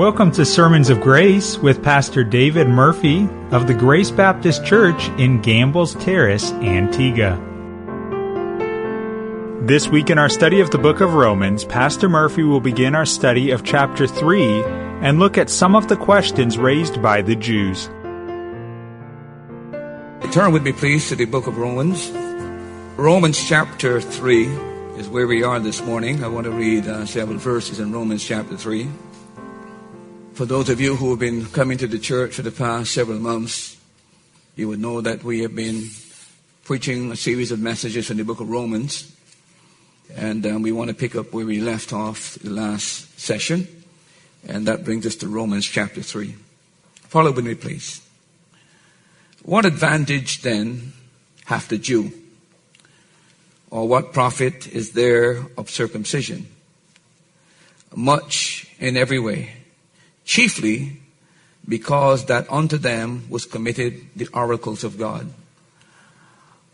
Welcome to Sermons of Grace with Pastor David Murphy of the Grace Baptist Church in Gambles Terrace, Antigua. This week in our study of the book of Romans, Pastor Murphy will begin our study of chapter 3 and look at some of the questions raised by the Jews. Turn with me, please, to the book of Romans. Romans chapter 3 is where we are this morning. I want to read uh, several verses in Romans chapter 3. For those of you who have been coming to the church for the past several months, you would know that we have been preaching a series of messages from the book of Romans. And um, we want to pick up where we left off the last session. And that brings us to Romans chapter 3. Follow with me, please. What advantage then hath the Jew? Or what profit is there of circumcision? Much in every way chiefly because that unto them was committed the oracles of God.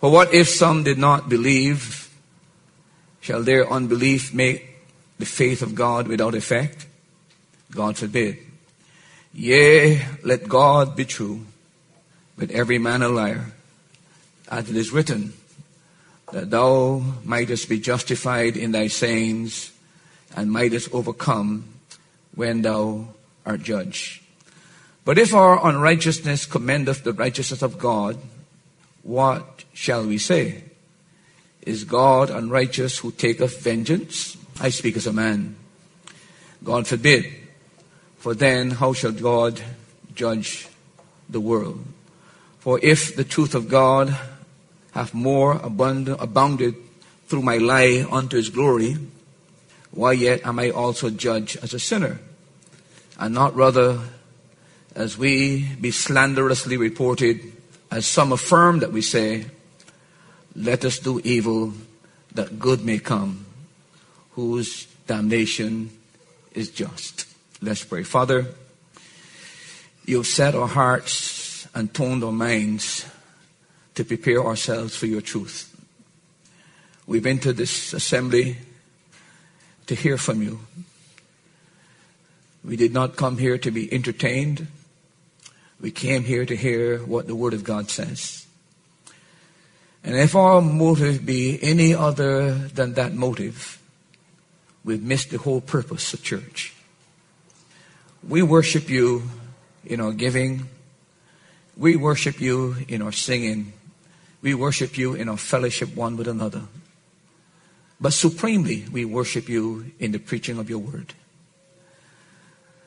For what if some did not believe? Shall their unbelief make the faith of God without effect? God forbid. Yea, let God be true, but every man a liar. As it is written, that thou mightest be justified in thy sayings, and mightest overcome when thou our judge. But if our unrighteousness commendeth the righteousness of God, what shall we say? Is God unrighteous who taketh vengeance? I speak as a man. God forbid. For then how shall God judge the world? For if the truth of God hath more abund- abounded through my lie unto his glory, why yet am I also judged as a sinner? And not rather as we be slanderously reported, as some affirm that we say, let us do evil that good may come, whose damnation is just. Let's pray. Father, you've set our hearts and toned our minds to prepare ourselves for your truth. We've entered this assembly to hear from you. We did not come here to be entertained. We came here to hear what the Word of God says. And if our motive be any other than that motive, we've missed the whole purpose of church. We worship you in our giving. We worship you in our singing. We worship you in our fellowship one with another. But supremely, we worship you in the preaching of your word.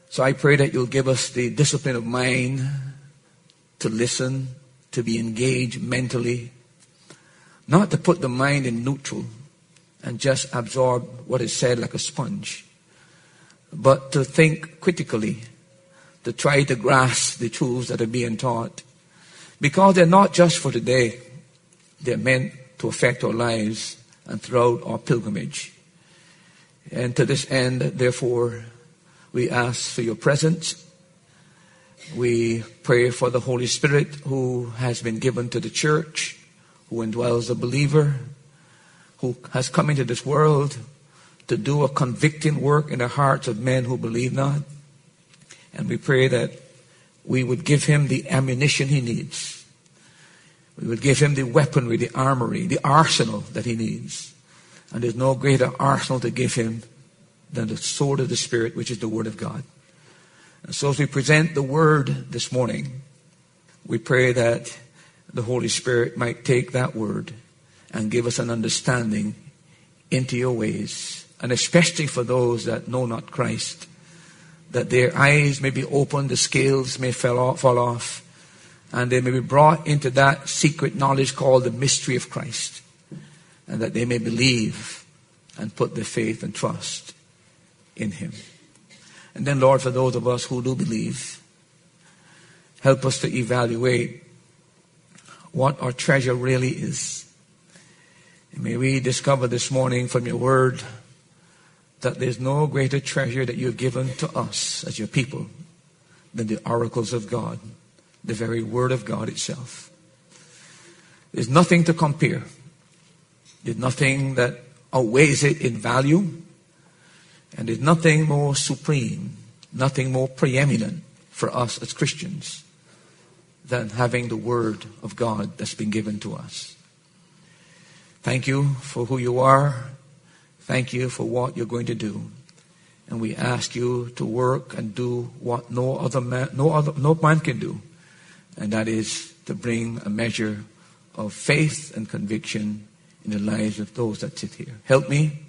So I pray that you'll give us the discipline of mind to listen, to be engaged mentally, not to put the mind in neutral and just absorb what is said like a sponge, but to think critically, to try to grasp the truths that are being taught. Because they're not just for today, they're meant to affect our lives and throughout our pilgrimage. And to this end, therefore, we ask for your presence. We pray for the Holy Spirit who has been given to the church, who indwells the believer, who has come into this world to do a convicting work in the hearts of men who believe not. And we pray that we would give him the ammunition he needs. We would give him the weaponry, the armory, the arsenal that he needs. And there's no greater arsenal to give him than the sword of the Spirit, which is the Word of God. And so as we present the Word this morning, we pray that the Holy Spirit might take that Word and give us an understanding into your ways, and especially for those that know not Christ, that their eyes may be opened, the scales may fall off, fall off and they may be brought into that secret knowledge called the mystery of Christ, and that they may believe and put their faith and trust in Him. And then, Lord, for those of us who do believe, help us to evaluate what our treasure really is. And may we discover this morning from your word that there's no greater treasure that you've given to us as your people than the oracles of God, the very word of God itself. There's nothing to compare. There's nothing that outweighs it in value. And there's nothing more supreme nothing more preeminent for us as Christians than having the Word of God that's been given to us. Thank you for who you are. Thank you for what you're going to do. And we ask you to work and do what no other man, no other, no man can do. And that is to bring a measure of faith and conviction in the lives of those that sit here. Help me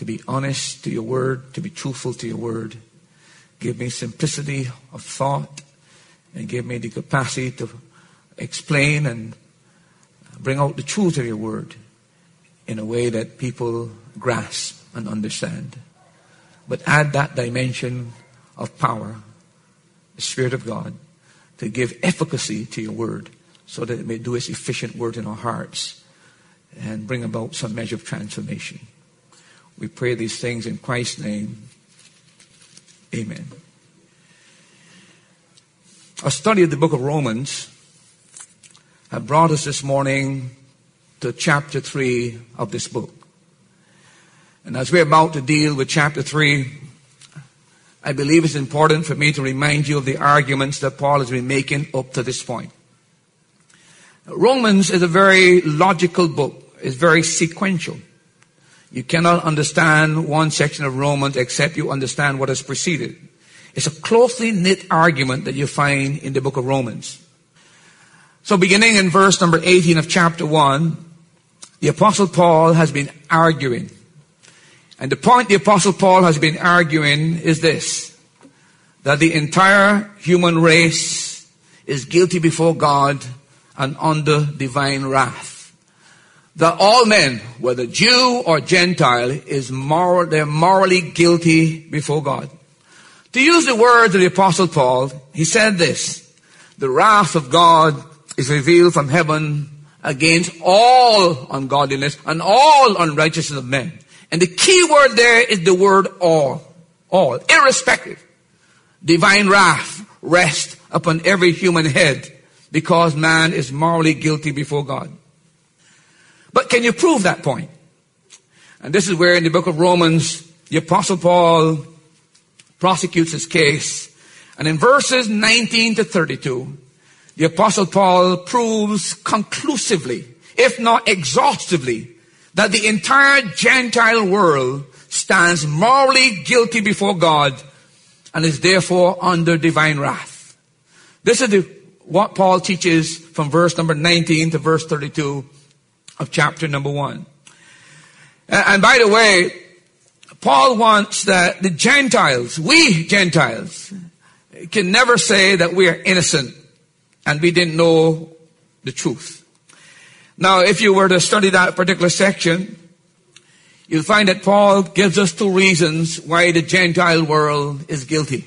to be honest to your word, to be truthful to your word. Give me simplicity of thought and give me the capacity to explain and bring out the truth of your word in a way that people grasp and understand. But add that dimension of power, the Spirit of God, to give efficacy to your word so that it may do its efficient work in our hearts and bring about some measure of transformation. We pray these things in Christ's name. Amen. Our study of the book of Romans have brought us this morning to chapter 3 of this book. And as we're about to deal with chapter 3, I believe it's important for me to remind you of the arguments that Paul has been making up to this point. Romans is a very logical book. It's very sequential. You cannot understand one section of Romans except you understand what has preceded. It's a closely knit argument that you find in the book of Romans. So beginning in verse number 18 of chapter 1, the apostle Paul has been arguing. And the point the apostle Paul has been arguing is this, that the entire human race is guilty before God and under divine wrath that all men, whether Jew or Gentile, is moral, they're morally guilty before God. To use the words of the apostle Paul, he said this, the wrath of God is revealed from heaven against all ungodliness and all unrighteousness of men. And the key word there is the word all. All. Irrespective. Divine wrath rests upon every human head because man is morally guilty before God. But can you prove that point? And this is where in the book of Romans, the apostle Paul prosecutes his case. And in verses 19 to 32, the apostle Paul proves conclusively, if not exhaustively, that the entire Gentile world stands morally guilty before God and is therefore under divine wrath. This is the, what Paul teaches from verse number 19 to verse 32 of chapter number one. And by the way, Paul wants that the Gentiles, we Gentiles, can never say that we are innocent and we didn't know the truth. Now, if you were to study that particular section, you'll find that Paul gives us two reasons why the Gentile world is guilty.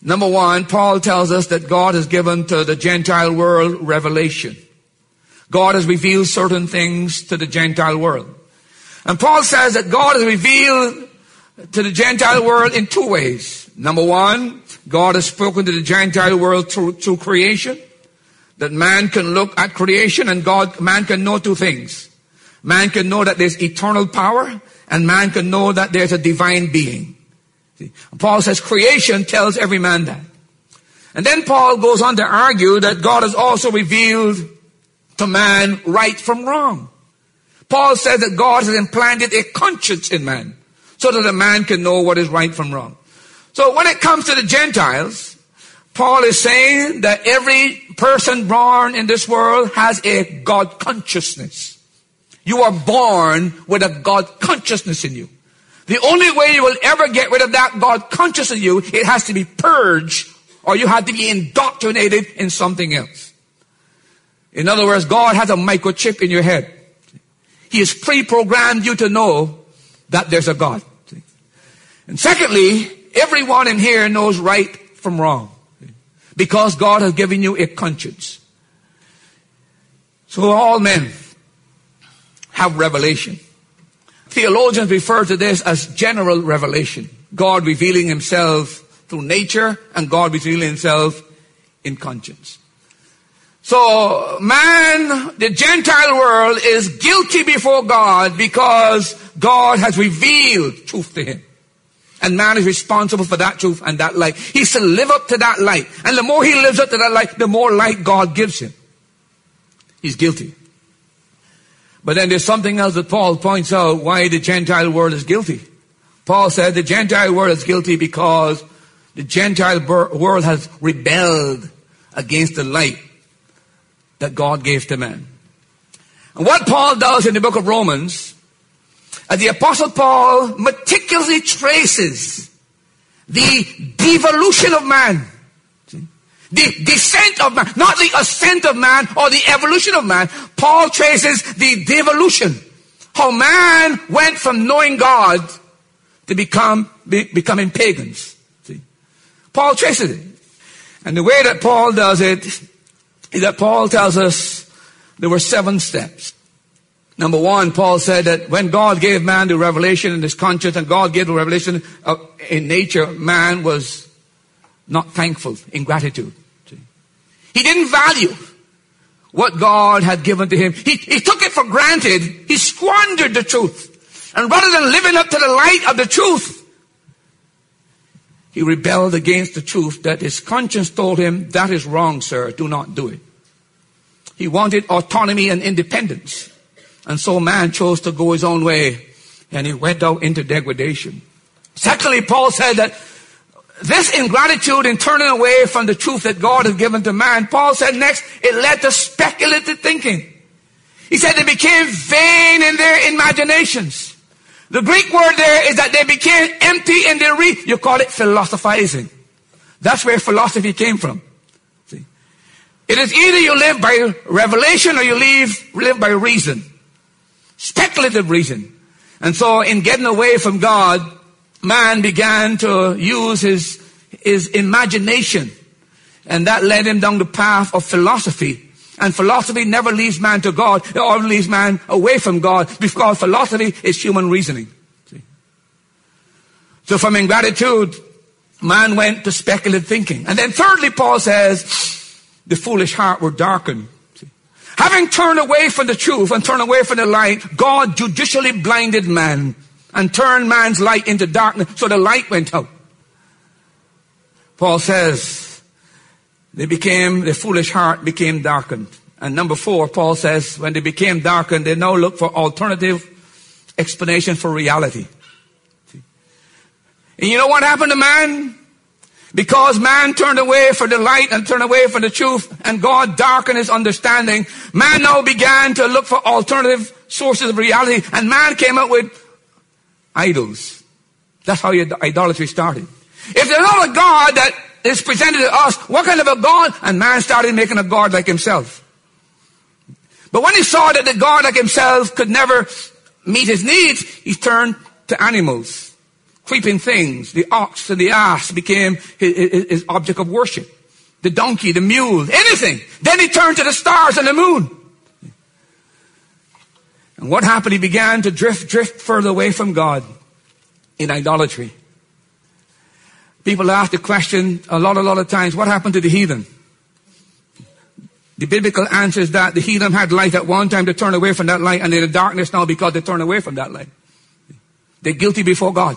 Number one, Paul tells us that God has given to the Gentile world revelation. God has revealed certain things to the Gentile world. And Paul says that God has revealed to the Gentile world in two ways. Number one, God has spoken to the Gentile world through, through creation. That man can look at creation and God, man can know two things. Man can know that there's eternal power and man can know that there's a divine being. See? Paul says creation tells every man that. And then Paul goes on to argue that God has also revealed to man right from wrong. Paul says that God has implanted a conscience in man so that a man can know what is right from wrong. So when it comes to the Gentiles, Paul is saying that every person born in this world has a God consciousness. You are born with a God consciousness in you. The only way you will ever get rid of that God consciousness in you, it has to be purged or you have to be indoctrinated in something else. In other words, God has a microchip in your head. He has pre-programmed you to know that there's a God. And secondly, everyone in here knows right from wrong. Because God has given you a conscience. So all men have revelation. Theologians refer to this as general revelation. God revealing himself through nature and God revealing himself in conscience. So man, the Gentile world is guilty before God because God has revealed truth to him. And man is responsible for that truth and that light. He's to live up to that light. And the more he lives up to that light, the more light God gives him. He's guilty. But then there's something else that Paul points out why the Gentile world is guilty. Paul said the Gentile world is guilty because the Gentile world has rebelled against the light that God gave to man. And what Paul does in the book of Romans, uh, the apostle Paul meticulously traces the devolution of man. The descent of man, not the ascent of man or the evolution of man. Paul traces the devolution. How man went from knowing God to become, be, becoming pagans. See? Paul traces it. And the way that Paul does it is that Paul tells us there were seven steps. Number one, Paul said that when God gave man the revelation in his conscience and God gave the revelation in nature, man was not thankful in gratitude. He didn't value what God had given to him. He, he took it for granted. He squandered the truth. And rather than living up to the light of the truth, he rebelled against the truth that his conscience told him, that is wrong, sir. Do not do it. He wanted autonomy and independence. And so man chose to go his own way and he went out into degradation. Secondly, Paul said that this ingratitude in turning away from the truth that God has given to man, Paul said next, it led to speculative thinking. He said they became vain in their imaginations. The Greek word there is that they became empty in their re- you call it philosophizing. That's where philosophy came from. See? It is either you live by revelation or you live, live by reason. Speculative reason. And so in getting away from God, man began to use his, his imagination. And that led him down the path of philosophy. And philosophy never leads man to God, it only leads man away from God because philosophy is human reasoning. See? So from ingratitude, man went to speculative thinking. And then thirdly, Paul says, the foolish heart were darkened. Having turned away from the truth and turned away from the light, God judicially blinded man and turned man's light into darkness, so the light went out. Paul says, they became, the foolish heart became darkened. And number four, Paul says, when they became darkened, they now look for alternative explanation for reality. And you know what happened to man? Because man turned away from the light and turned away from the truth and God darkened his understanding, man now began to look for alternative sources of reality and man came up with idols. That's how idolatry started. If there's not a God that is presented to us, what kind of a God? And man started making a God like himself. But when he saw that the God like himself could never meet his needs, he turned to animals creeping things. The ox and the ass became his, his, his object of worship. The donkey, the mule, anything. Then he turned to the stars and the moon. And what happened? He began to drift, drift further away from God in idolatry. People ask the question a lot, a lot of times, what happened to the heathen? The biblical answer is that the heathen had light at one time to turn away from that light and they're in darkness now because they turn away from that light. They're guilty before God.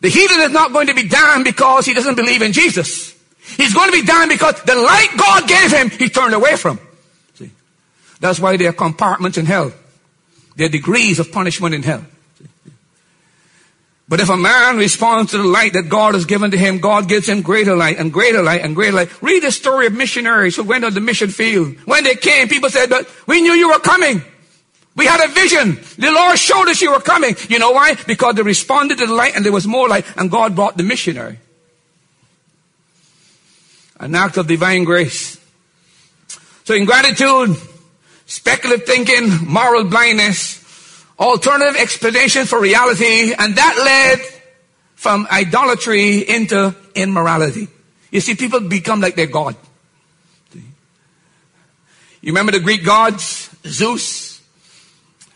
The heathen is not going to be damned because he doesn't believe in Jesus. He's going to be damned because the light God gave him, he turned away from. See? That's why there are compartments in hell. There are degrees of punishment in hell. But if a man responds to the light that God has given to him, God gives him greater light and greater light and greater light. Read the story of missionaries who went on the mission field. When they came, people said, but we knew you were coming. We had a vision. The Lord showed us you were coming. You know why? Because they responded to the light and there was more light and God brought the missionary. An act of divine grace. So ingratitude, speculative thinking, moral blindness, alternative explanations for reality, and that led from idolatry into immorality. You see, people become like their God. You remember the Greek gods? Zeus,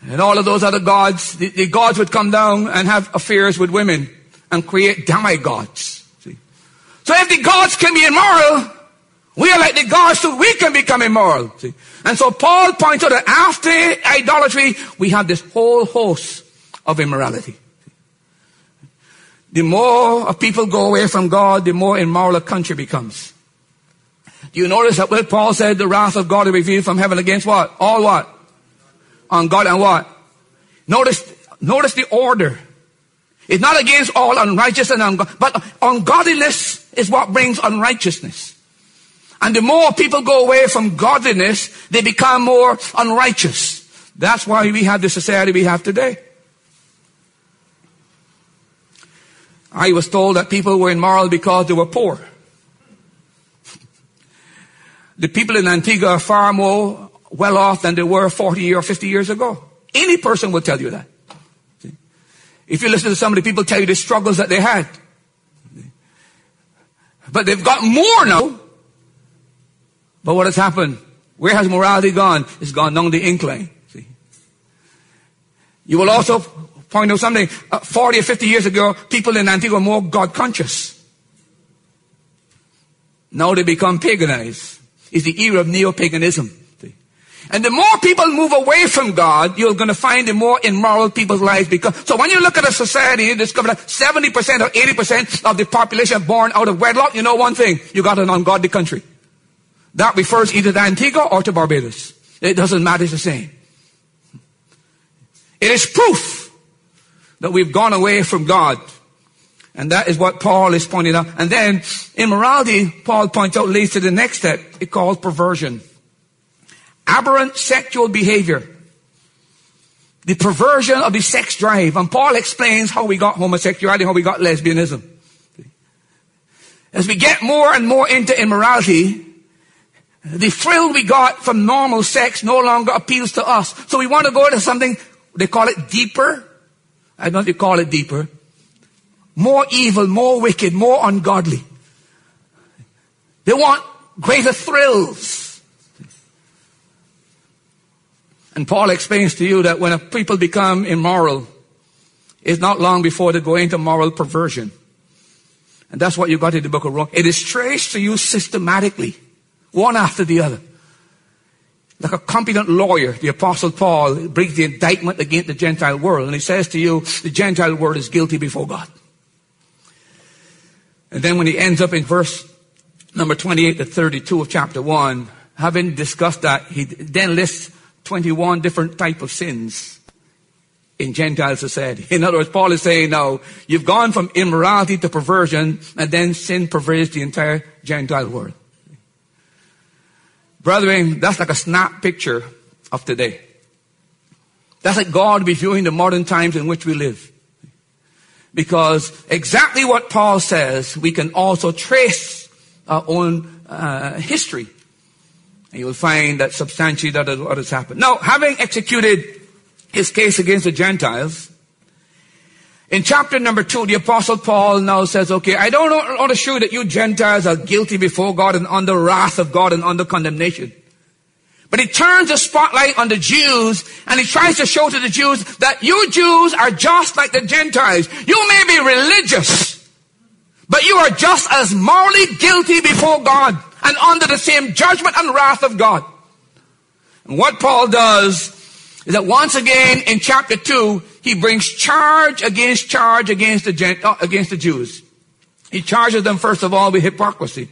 and all of those other gods, the, the gods would come down and have affairs with women and create demigods. See? So if the gods can be immoral, we are like the gods too. We can become immoral. See? And so Paul points out that after idolatry, we have this whole host of immorality. the more people go away from God, the more immoral a country becomes. Do you notice that what Paul said, the wrath of God is revealed from heaven against what? All what? On God and what? Notice, notice the order. It's not against all unrighteous and ungod- but ungodliness is what brings unrighteousness. And the more people go away from godliness, they become more unrighteous. That's why we have the society we have today. I was told that people were immoral because they were poor. The people in Antigua are far more well off than they were 40 or 50 years ago. Any person will tell you that. If you listen to some of the people tell you the struggles that they had. But they've got more now. But what has happened? Where has morality gone? It's gone down the incline. See? You will also point out something. Uh, 40 or 50 years ago, people in Antigua were more God conscious. Now they become paganized. It's the era of neo-paganism. And the more people move away from God, you're going to find the more immoral people's lives become. So when you look at a society, you discover that 70% or 80% of the population born out of wedlock, you know one thing, you got an ungodly country. That refers either to Antigua or to Barbados. It doesn't matter, it's the same. It is proof that we've gone away from God. And that is what Paul is pointing out. And then immorality, Paul points out, leads to the next step. It calls perversion. Aberrant sexual behavior. The perversion of the sex drive. And Paul explains how we got homosexuality, how we got lesbianism. As we get more and more into immorality, the thrill we got from normal sex no longer appeals to us. So we want to go to something, they call it deeper. I don't know if you call it deeper. More evil, more wicked, more ungodly. They want greater thrills. And Paul explains to you that when people become immoral, it's not long before they go into moral perversion. And that's what you got in the book of Romans. It is traced to you systematically, one after the other. Like a competent lawyer, the apostle Paul brings the indictment against the Gentile world and he says to you, the Gentile world is guilty before God. And then when he ends up in verse number 28 to 32 of chapter 1, having discussed that, he then lists 21 different type of sins in Gentile society. In other words, Paul is saying now, you've gone from immorality to perversion, and then sin pervades the entire Gentile world. Brethren, that's like a snap picture of today. That's like God reviewing the modern times in which we live. Because exactly what Paul says, we can also trace our own uh, history. And you'll find that substantially that is what has happened. Now, having executed his case against the Gentiles, in chapter number two, the apostle Paul now says, okay, I don't want to show that you Gentiles are guilty before God and under wrath of God and under condemnation. But he turns the spotlight on the Jews and he tries to show to the Jews that you Jews are just like the Gentiles. You may be religious, but you are just as morally guilty before God and under the same judgment and wrath of God. And what Paul does is that once again in chapter 2, he brings charge against charge against the, uh, against the Jews. He charges them first of all with hypocrisy.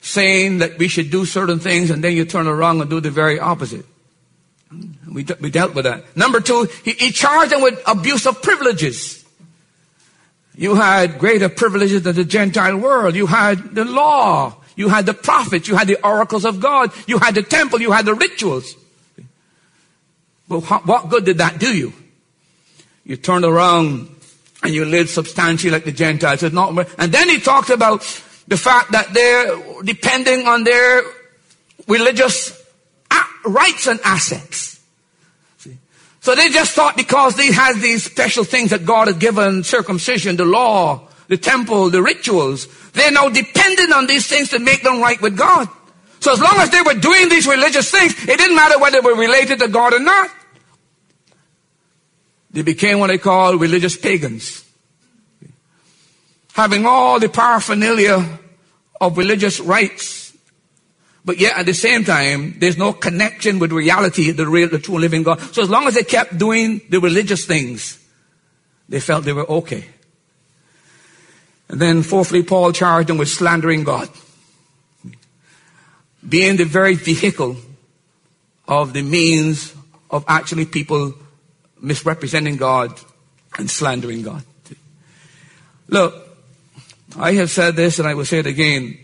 Saying that we should do certain things and then you turn around and do the very opposite. We, we dealt with that. Number two, he, he charged them with abuse of privileges. You had greater privileges than the Gentile world. You had the law. You had the prophets. You had the oracles of God. You had the temple. You had the rituals. But what good did that do you? You turned around and you lived substantially like the Gentiles. Not, and then he talked about the fact that they're depending on their religious rights and assets. See? So they just thought because they had these special things that God had given, circumcision, the law, the temple, the rituals, they're now dependent on these things to make them right with God. So as long as they were doing these religious things, it didn't matter whether they were related to God or not. They became what they call religious pagans. Having all the paraphernalia of religious rites, but yet at the same time, there's no connection with reality, the real, the true living God. So as long as they kept doing the religious things, They felt they were okay. And then fourthly, Paul charged them with slandering God. Being the very vehicle of the means of actually people misrepresenting God and slandering God. Look, I have said this and I will say it again.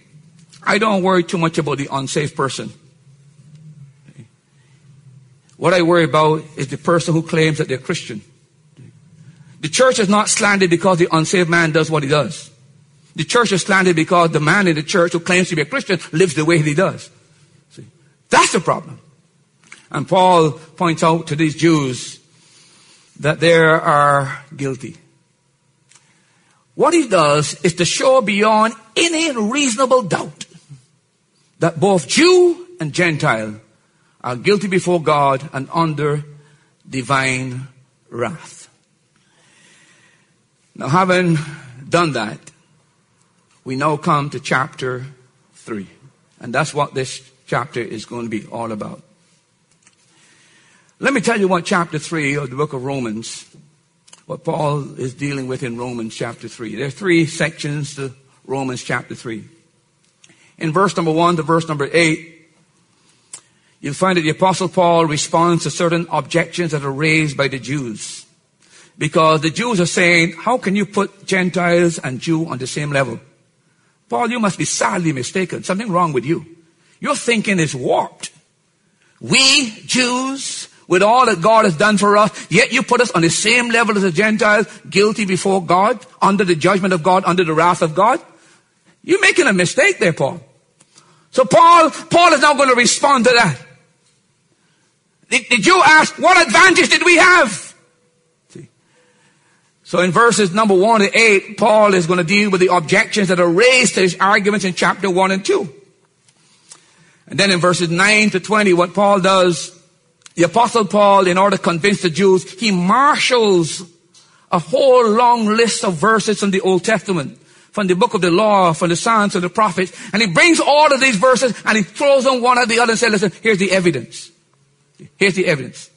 I don't worry too much about the unsafe person. What I worry about is the person who claims that they're Christian. The church is not slandered because the unsaved man does what he does. The church is slandered because the man in the church who claims to be a Christian lives the way he does. See? That's the problem. And Paul points out to these Jews that they are guilty. What he does is to show beyond any reasonable doubt that both Jew and Gentile are guilty before God and under divine wrath. Now, having done that, we now come to chapter 3. And that's what this chapter is going to be all about. Let me tell you what chapter 3 of the book of Romans, what Paul is dealing with in Romans chapter 3. There are three sections to Romans chapter 3. In verse number 1 to verse number 8, you'll find that the apostle Paul responds to certain objections that are raised by the Jews. Because the Jews are saying, how can you put Gentiles and Jew on the same level? Paul, you must be sadly mistaken. Something wrong with you. Your thinking is warped. We, Jews, with all that God has done for us, yet you put us on the same level as the Gentiles, guilty before God, under the judgment of God, under the wrath of God? You're making a mistake there, Paul. So Paul, Paul is now going to respond to that. The, the Jew asked, what advantage did we have? So in verses number one to eight, Paul is going to deal with the objections that are raised to his arguments in chapter one and two. And then in verses nine to 20, what Paul does, the apostle Paul, in order to convince the Jews, he marshals a whole long list of verses from the Old Testament from the book of the law, from the Psalms and the prophets, and he brings all of these verses and he throws them one at the other and says, listen, here's the evidence. Here's the evidence.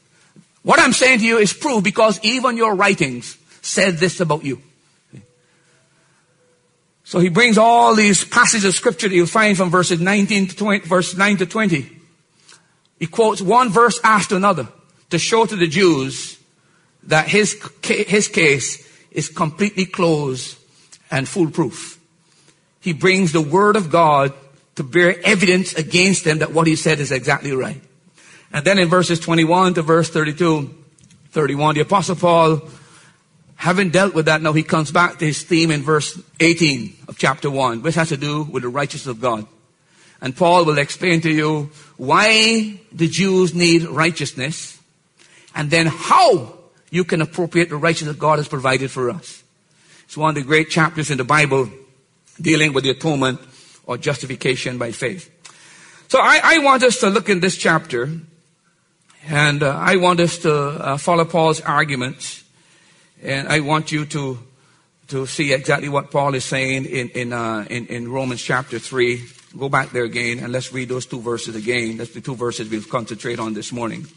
What I'm saying to you is proof because even your writings said this about you. So he brings all these passages of scripture that you'll find from verses 19 to 20, verse 9 to 20. He quotes one verse after another to show to the Jews that his, his case is completely closed and foolproof. He brings the word of God to bear evidence against them that what he said is exactly right. And then in verses 21 to verse 32, 31, the apostle Paul, having dealt with that, now he comes back to his theme in verse 18 of chapter 1, which has to do with the righteousness of God. And Paul will explain to you why the Jews need righteousness and then how you can appropriate the righteousness that God has provided for us. It's one of the great chapters in the Bible dealing with the atonement or justification by faith. So I, I want us to look in this chapter and uh, I want us to uh, follow Paul's arguments and I want you to to see exactly what Paul is saying in in, uh, in, in Romans chapter three. Go back there again and let's read those two verses again. That's the two verses we'll concentrate on this morning.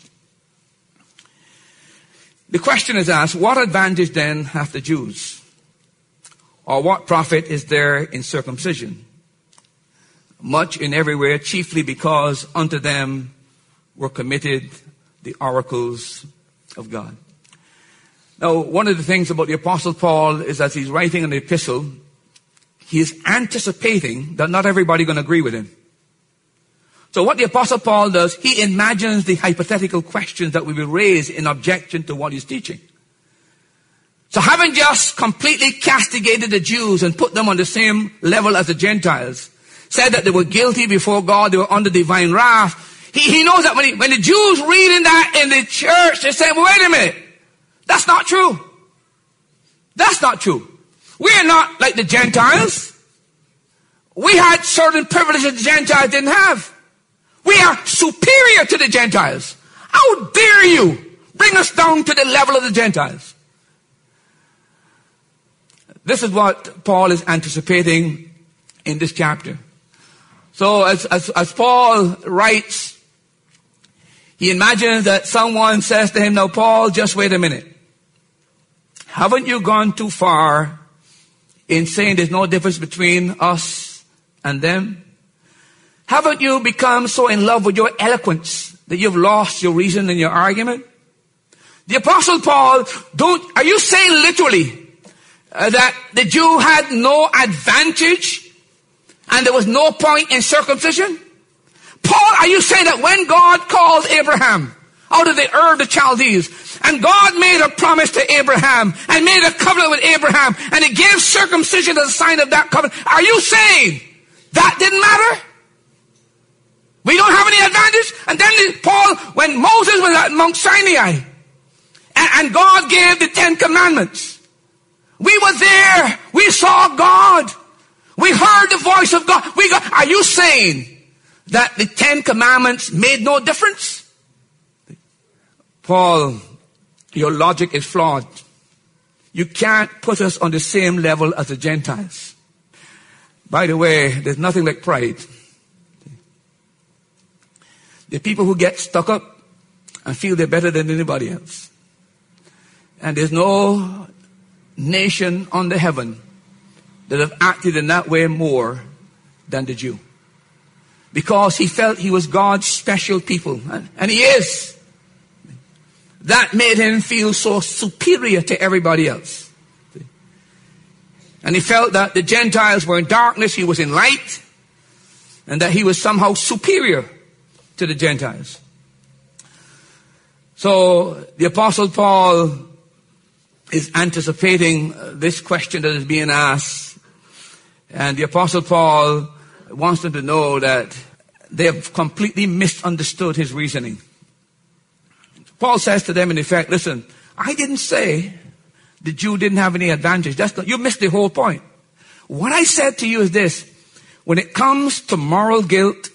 The question is asked, what advantage then have the Jews? Or what profit is there in circumcision? Much in everywhere, chiefly because unto them were committed the oracles of God. Now, one of the things about the apostle Paul is as he's writing an epistle, he is anticipating that not everybody going to agree with him. So what the apostle Paul does, he imagines the hypothetical questions that we will raise in objection to what he's teaching. So having just completely castigated the Jews and put them on the same level as the Gentiles, said that they were guilty before God, they were under divine wrath. He, he knows that when, he, when the Jews reading that in the church, they say, well, wait a minute. That's not true. That's not true. We are not like the Gentiles. We had certain privileges the Gentiles didn't have. We are superior to the Gentiles. How dare you bring us down to the level of the Gentiles? This is what Paul is anticipating in this chapter. So as, as, as Paul writes, he imagines that someone says to him, now Paul, just wait a minute. Haven't you gone too far in saying there's no difference between us and them? Haven't you become so in love with your eloquence that you've lost your reason in your argument? The apostle Paul, don't, are you saying literally uh, that the Jew had no advantage and there was no point in circumcision? Paul, are you saying that when God called Abraham out of the Ur of the Chaldees, and God made a promise to Abraham and made a covenant with Abraham, and he gave circumcision as a sign of that covenant, are you saying that didn't matter? We don't have any advantage. And then Paul, when Moses was at Mount Sinai, and, God gave the Ten Commandments, we were there. We saw God. We heard the voice of God. We got, are you saying that the Ten Commandments made no difference? Paul, your logic is flawed. You can't put us on the same level as the Gentiles. By the way, there's nothing like pride. The people who get stuck up and feel they're better than anybody else. And there's no nation under heaven that have acted in that way more than the Jew. Because he felt he was God's special people. And, and he is. That made him feel so superior to everybody else. And he felt that the Gentiles were in darkness, he was in light, and that he was somehow superior to the Gentiles. So the apostle Paul is anticipating uh, this question that is being asked. And the apostle Paul wants them to know that they have completely misunderstood his reasoning. Paul says to them in effect, listen, I didn't say the Jew didn't have any advantage. That's not, you missed the whole point. What I said to you is this. When it comes to moral guilt,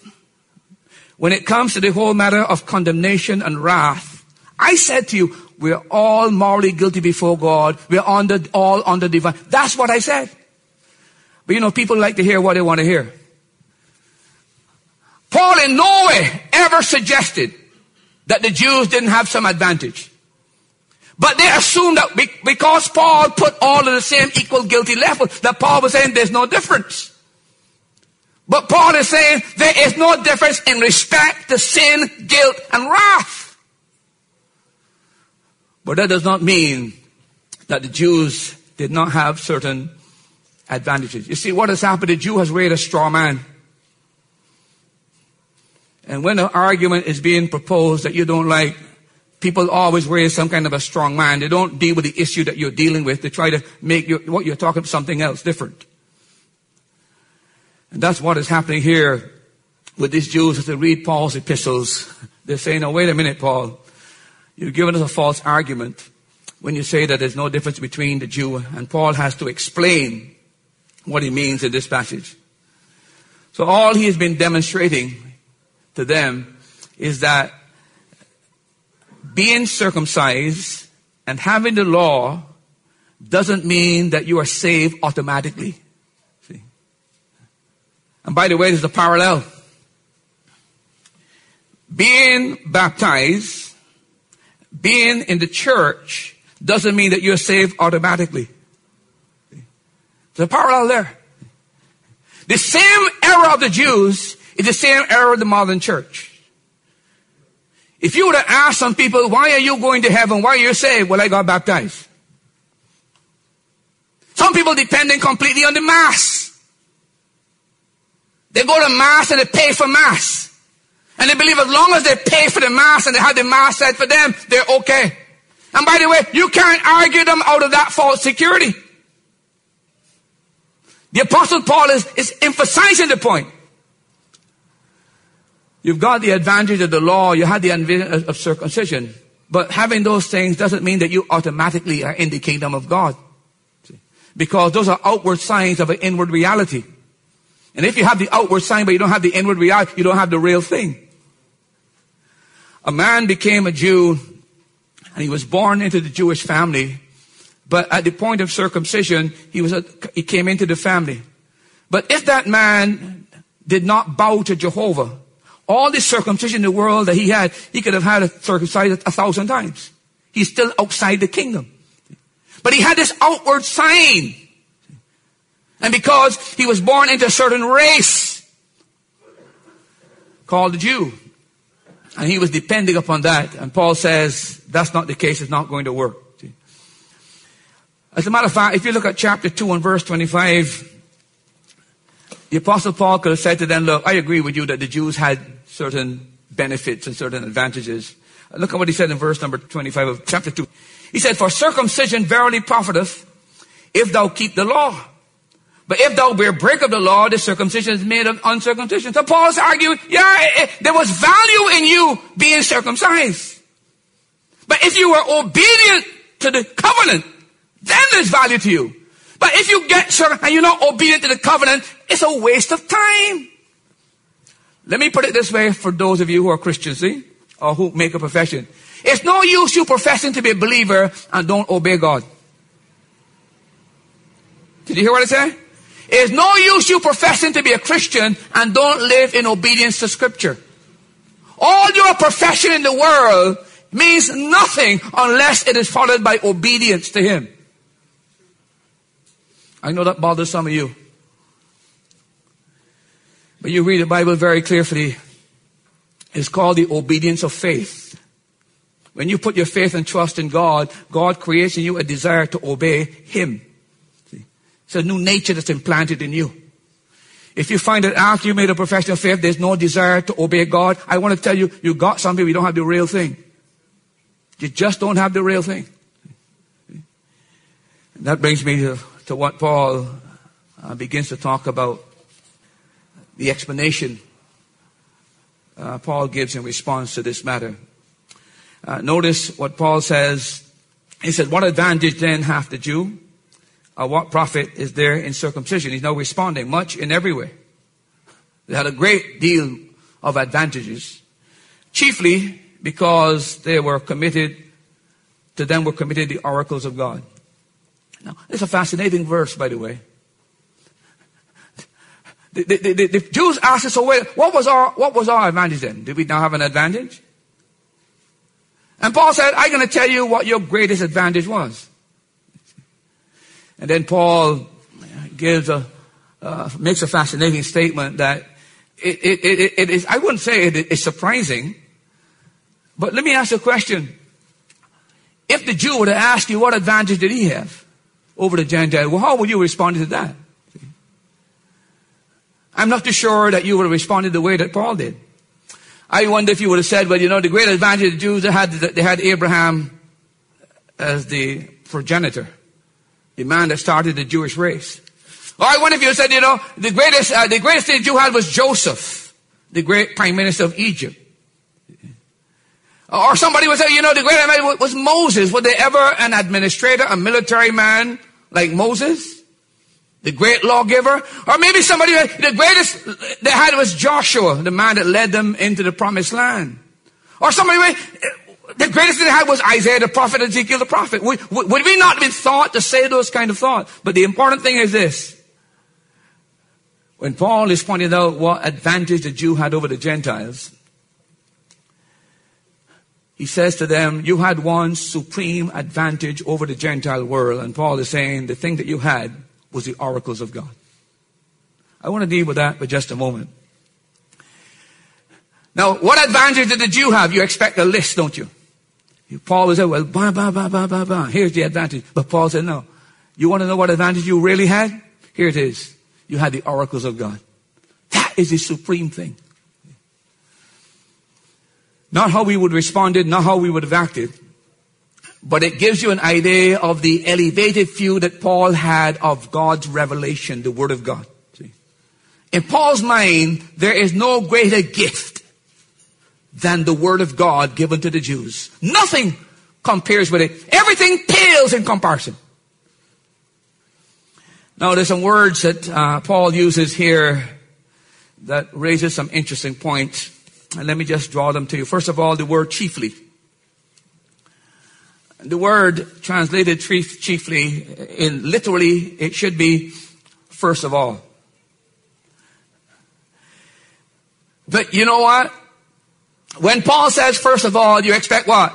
when it comes to the whole matter of condemnation and wrath, I said to you, we're all morally guilty before God. We're under, all under divine. That's what I said. But you know, people like to hear what they want to hear. Paul in no way ever suggested that the Jews didn't have some advantage. But they assumed that because Paul put all of the same equal guilty level, that Paul was saying there's no difference. But Paul is saying there is no difference in respect to sin, guilt, and wrath. But that does not mean that the Jews did not have certain advantages. You see, what has happened? The Jew has raised a straw man. And when an argument is being proposed that you don't like, people always raise some kind of a strong man. They don't deal with the issue that you're dealing with. They try to make you, what you're talking about something else different. And that's what is happening here with these Jews as they read Paul's epistles. They're saying, now wait a minute, Paul. You've given us a false argument when you say that there's no difference between the Jew and Paul has to explain what he means in this passage. So all he has been demonstrating to them is that being circumcised and having the law doesn't mean that you are saved automatically. And by the way, there's a parallel. Being baptized, being in the church, doesn't mean that you're saved automatically. There's a parallel there. The same error of the Jews is the same error of the modern church. If you were to ask some people, why are you going to heaven? Why are you saved? Well, I got baptized. Some people depending completely on the mass. They go to mass and they pay for mass. And they believe as long as they pay for the mass and they have the mass said for them, they're okay. And by the way, you can't argue them out of that false security. The apostle Paul is, is emphasizing the point. You've got the advantage of the law, you had the advantage of circumcision, but having those things doesn't mean that you automatically are in the kingdom of God. Because those are outward signs of an inward reality. And if you have the outward sign, but you don't have the inward reality, you don't have the real thing. A man became a Jew, and he was born into the Jewish family, but at the point of circumcision, he was a, he came into the family. But if that man did not bow to Jehovah, all the circumcision in the world that he had, he could have had it circumcised a thousand times. He's still outside the kingdom. But he had this outward sign. And because he was born into a certain race called the Jew, and he was depending upon that, and Paul says that's not the case, it's not going to work. As a matter of fact, if you look at chapter 2 and verse 25, the apostle Paul could have said to them, look, I agree with you that the Jews had certain benefits and certain advantages. Look at what he said in verse number 25 of chapter 2. He said, for circumcision verily profiteth if thou keep the law. But if thou be a break of the law, the circumcision is made of uncircumcision. So Paul's arguing, yeah, it, it, there was value in you being circumcised. But if you were obedient to the covenant, then there's value to you. But if you get circumcised and you're not obedient to the covenant, it's a waste of time. Let me put it this way for those of you who are Christians, see? Or who make a profession. It's no use you professing to be a believer and don't obey God. Did you hear what I said? It's no use you professing to be a Christian and don't live in obedience to scripture. All your profession in the world means nothing unless it is followed by obedience to Him. I know that bothers some of you. But you read the Bible very carefully. It's called the obedience of faith. When you put your faith and trust in God, God creates in you a desire to obey Him. It's a new nature that's implanted in you. If you find that after you made a profession of faith, there's no desire to obey God, I want to tell you, you got something, you don't have the real thing. You just don't have the real thing. And that brings me to, to what Paul uh, begins to talk about the explanation uh, Paul gives in response to this matter. Uh, notice what Paul says. He said, What advantage then hath the Jew? uh, what profit is there in circumcision? He's now responding much in every way. They had a great deal of advantages, chiefly because they were committed, to them were committed the oracles of God. Now, it's a fascinating verse, by the way. The, the, the, the Jews asked us, so wait, what was our, what was our advantage then? Did we now have an advantage? And Paul said, I'm going to tell you what your greatest advantage was. And then Paul gives a, uh, makes a fascinating statement that it, it, it, it is, I wouldn't say it is surprising, but let me ask you a question. If the Jew were to ask you what advantage did he have over the Gentile, well, how would you respond to that? I'm not too sure that you would have responded the way that Paul did. I wonder if you would have said, well, you know, the great advantage of the Jews, they had, they had Abraham as the progenitor the man that started the Jewish race. Or I wonder if you said, you know, the greatest, uh, the greatest thing you had was Joseph, the great prime minister of Egypt. Or somebody would say, you know, the greatest man was Moses. Was there ever an administrator, a military man like Moses? The great lawgiver? Or maybe somebody, the greatest they had was Joshua, the man that led them into the promised land. Or somebody, the greatest they had was Isaiah the prophet, Ezekiel the prophet. Would, would we not been thought to say those kind of thoughts? But the important thing is this. When Paul is pointing out what advantage the Jew had over the Gentiles, he says to them, you had one supreme advantage over the Gentile world. And Paul is saying the thing that you had was the oracles of God. I want to deal with that for just a moment. Now, what advantage did the Jew have? You expect a list, don't you? Paul was said, well. Here's the advantage. But Paul said, no. You want to know what advantage you really had? Here it is. You had the oracles of God. That is the supreme thing. Not how we would have responded, not how we would have acted, but it gives you an idea of the elevated view that Paul had of God's revelation, the Word of God. See? In Paul's mind, there is no greater gift than the word of God given to the Jews. Nothing compares with it. Everything pales in comparison. Now, there's some words that uh, Paul uses here that raises some interesting points. And let me just draw them to you. First of all, the word chiefly. The word translated chiefly uh, in literally, it should be first of all. But you know what? When Paul says first of all, you expect what?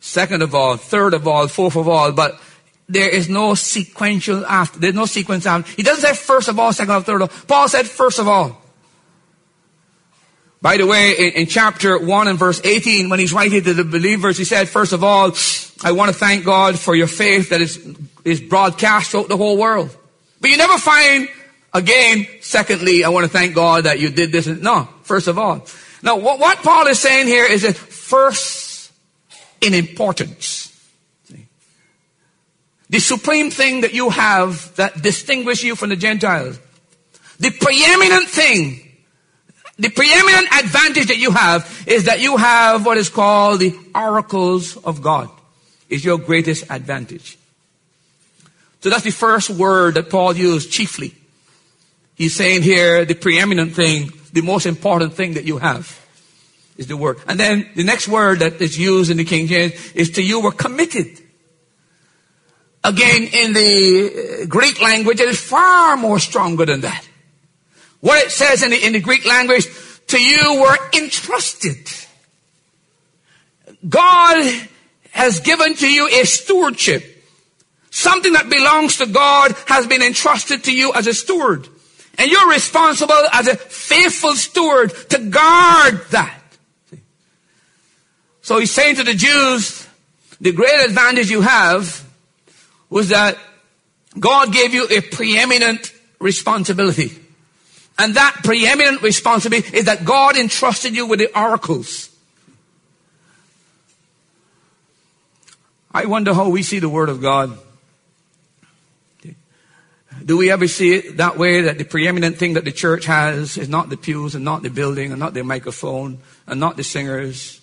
Second of all, third of all, fourth of all, but there is no sequential after. There's no sequence after. He doesn't say first of all, second of all, third of all. Paul said first of all. By the way, in, in, chapter 1 and verse 18, when he's writing to the believers, he said, first of all, I want to thank God for your faith that is, is broadcast throughout the whole world. But you never find, again, secondly, I want to thank God that you did this. No, first of all. Now, what, what Paul is saying here is that first in importance. The supreme thing that you have that distinguishes you from the Gentiles. The preeminent thing the preeminent advantage that you have is that you have what is called the oracles of God. Is your greatest advantage. So that's the first word that Paul used chiefly. He's saying here the preeminent thing, the most important thing that you have is the word. And then the next word that is used in the King James is to you were committed. Again, in the Greek language, it is far more stronger than that. What it says in the, in the Greek language, to you were entrusted. God has given to you a stewardship. Something that belongs to God has been entrusted to you as a steward. And you're responsible as a faithful steward to guard that. So he's saying to the Jews, the great advantage you have was that God gave you a preeminent responsibility. And that preeminent responsibility is that God entrusted you with the oracles. I wonder how we see the Word of God. Do we ever see it that way that the preeminent thing that the church has is not the pews and not the building and not the microphone and not the singers?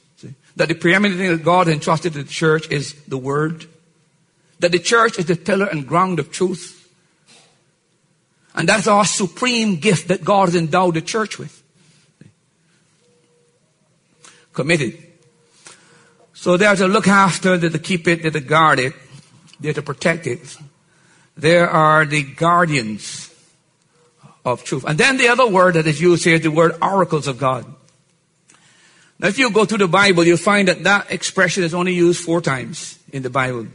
That the preeminent thing that God entrusted to the church is the Word? That the church is the pillar and ground of truth? And that's our supreme gift that God has endowed the church with. Committed. So they're to look after, they're to keep it, they're to guard it, they're to protect it. There are the guardians of truth. And then the other word that is used here is the word oracles of God. Now if you go through the Bible, you'll find that that expression is only used four times in the Bible.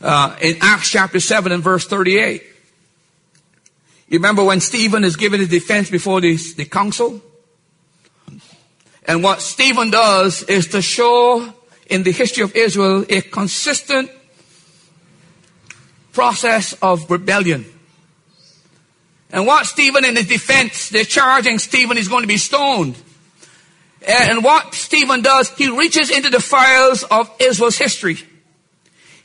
Uh, in Acts chapter 7 and verse 38. You remember when Stephen is giving his defense before the, the council? And what Stephen does is to show in the history of Israel a consistent process of rebellion. And what Stephen in his defense, they're charging Stephen is going to be stoned. And what Stephen does, he reaches into the files of Israel's history.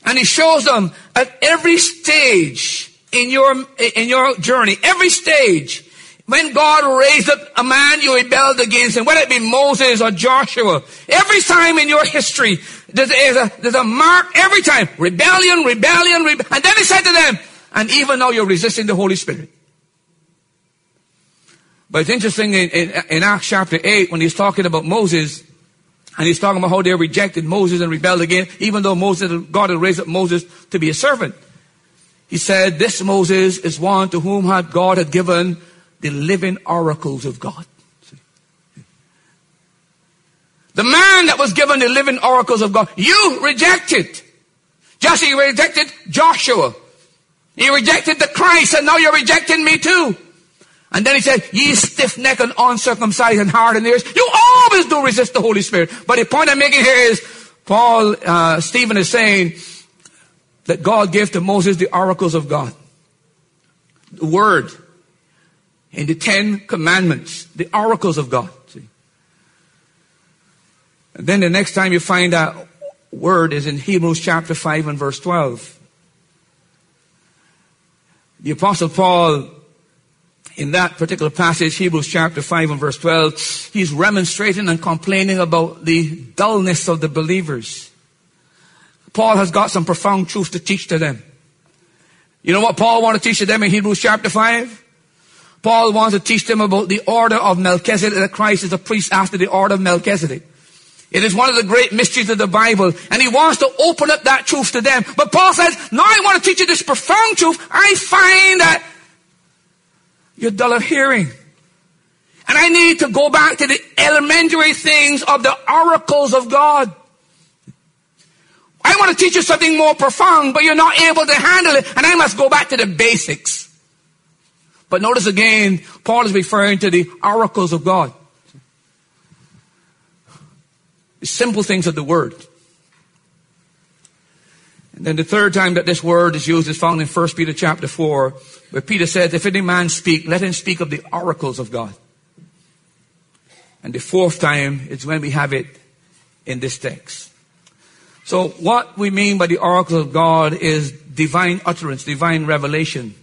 And he shows them at every stage in your, in your journey, every stage, when God raised up a man you rebelled against him, whether it be Moses or Joshua, every time in your history, there's a, there's a mark every time. Rebellion, rebellion. And then he said to them, and even now you're resisting the Holy Spirit. But it's interesting in, in, in Acts chapter 8 when he's talking about Moses, and he's talking about how they rejected Moses and rebelled again, even though Moses, God had raised up Moses to be a servant. He said, this Moses is one to whom had God had given the living oracles of God. The man that was given the living oracles of God, you rejected. You rejected Joshua. You rejected the Christ and now you're rejecting me too. And then he said, ye stiff-necked and uncircumcised and hard in ears. You always do resist the Holy Spirit. But the point I'm making here is, Paul, uh, Stephen is saying, that God gave to Moses the oracles of God. The word in the Ten Commandments, the oracles of God. See? And then the next time you find that word is in Hebrews chapter 5 and verse 12. The apostle Paul, in that particular passage, Hebrews chapter 5 and verse 12, he's remonstrating and complaining about the dullness of the believers. Paul has got some profound truths to teach to them. You know what Paul wanted to teach to them in Hebrews chapter 5? Paul wants to teach them about the order of Melchizedek, that Christ is a priest after the order of Melchizedek. It is one of the great mysteries of the Bible, and he wants to open up that truth to them. But Paul says, now I want to teach you this profound truth. I find that you're dull of hearing. And I need to go back to the elementary things of the oracles of God. I want to teach you something more profound, but you're not able to handle it, and I must go back to the basics. But notice again, Paul is referring to the oracles of God. The simple things of the word. And then the third time that this word is used is found in 1 Peter chapter 4, where Peter says, if any man speak, let him speak of the oracles of God. And the fourth time is when we have it in this text. So what we mean by the oracles of God is divine utterance, divine revelation.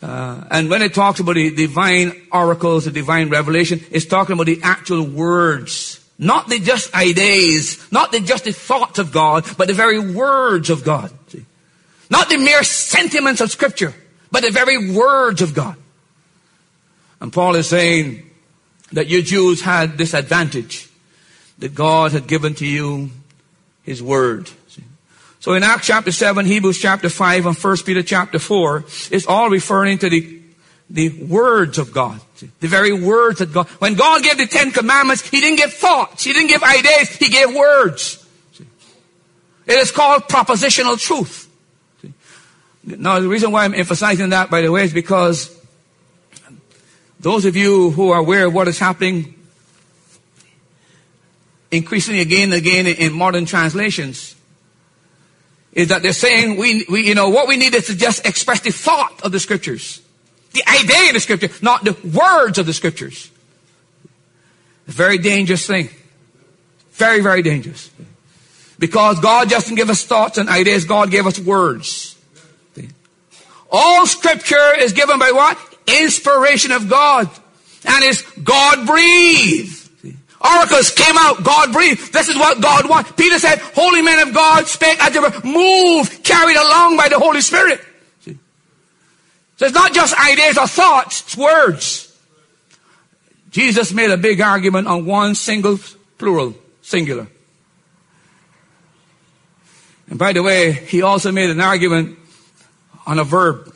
Uh, and when it talks about the divine oracles, the divine revelation, it's talking about the actual words. Not the just ideas, not the just the thoughts of God, but the very words of God. See? Not the mere sentiments of scripture, but the very words of God. And Paul is saying that you Jews had this advantage that God had given to you his word. So in Acts chapter 7, Hebrews chapter 5, and 1 Peter chapter 4, it's all referring to the, the words of God. The very words that God, when God gave the Ten Commandments, He didn't give thoughts, He didn't give ideas, He gave words. It is called propositional truth. Now the reason why I'm emphasizing that, by the way, is because those of you who are aware of what is happening increasingly again and again in modern translations is that they're saying we, we, you know, what we need is to just express the thought of the scriptures. The idea of the scripture, not the words of the scriptures. A very dangerous thing. Very, very dangerous. Because God doesn't give us thoughts and ideas, God gave us words. All scripture is given by what? Inspiration of God. And is God breathed. Oracles came out, God breathed. This is what God wants. Peter said, holy men of God spake as they were moved, carried along by the Holy Spirit. See? So it's not just ideas or thoughts, it's words. Jesus made a big argument on one single plural, singular. And by the way, he also made an argument on a verb.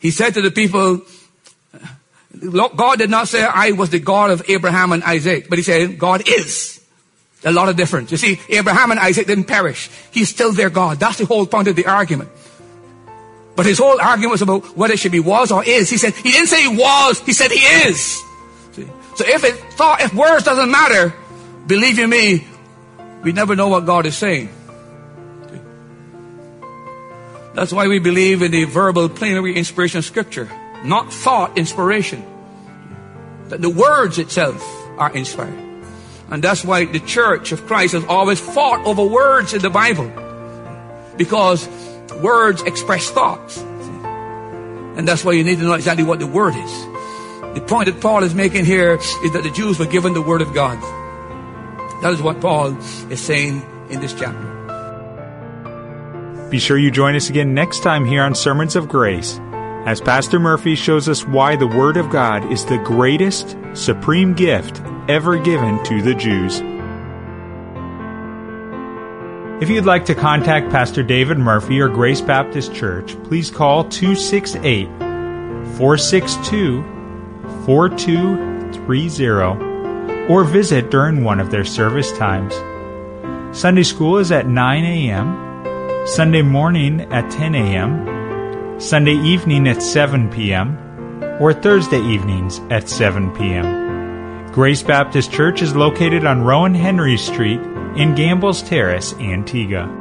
He said to the people, God did not say I was the God of Abraham and Isaac, but he said God is. A lot of difference. You see, Abraham and Isaac didn't perish. He's still their God. That's the whole point of the argument. But his whole argument was about whether it should be was or is. He said, he didn't say he was, he said he is. See? So if it thought, if words doesn't matter, believe you me, we never know what God is saying. See? That's why we believe in the verbal plenary inspiration of scripture not thought inspiration. That the words itself are inspired. And that's why the church of Christ has always fought over words in the Bible. Because words express thoughts. And that's why you need to know exactly what the word is. The point that Paul is making here is that the Jews were given the word of God. That is what Paul is saying in this chapter. Be sure you join us again next time here on Sermons of Grace as Pastor Murphy shows us why the Word of God is the greatest, supreme gift ever given to the Jews. If you'd like to contact Pastor David Murphy or Grace Baptist Church, please call 268 462 4230 or visit during one of their service times. Sunday school is at 9 a.m., Sunday morning at 10 a.m., Sunday evening at 7 p.m., or Thursday evenings at 7 p.m. Grace Baptist Church is located on Rowan Henry Street in Gambles Terrace, Antigua.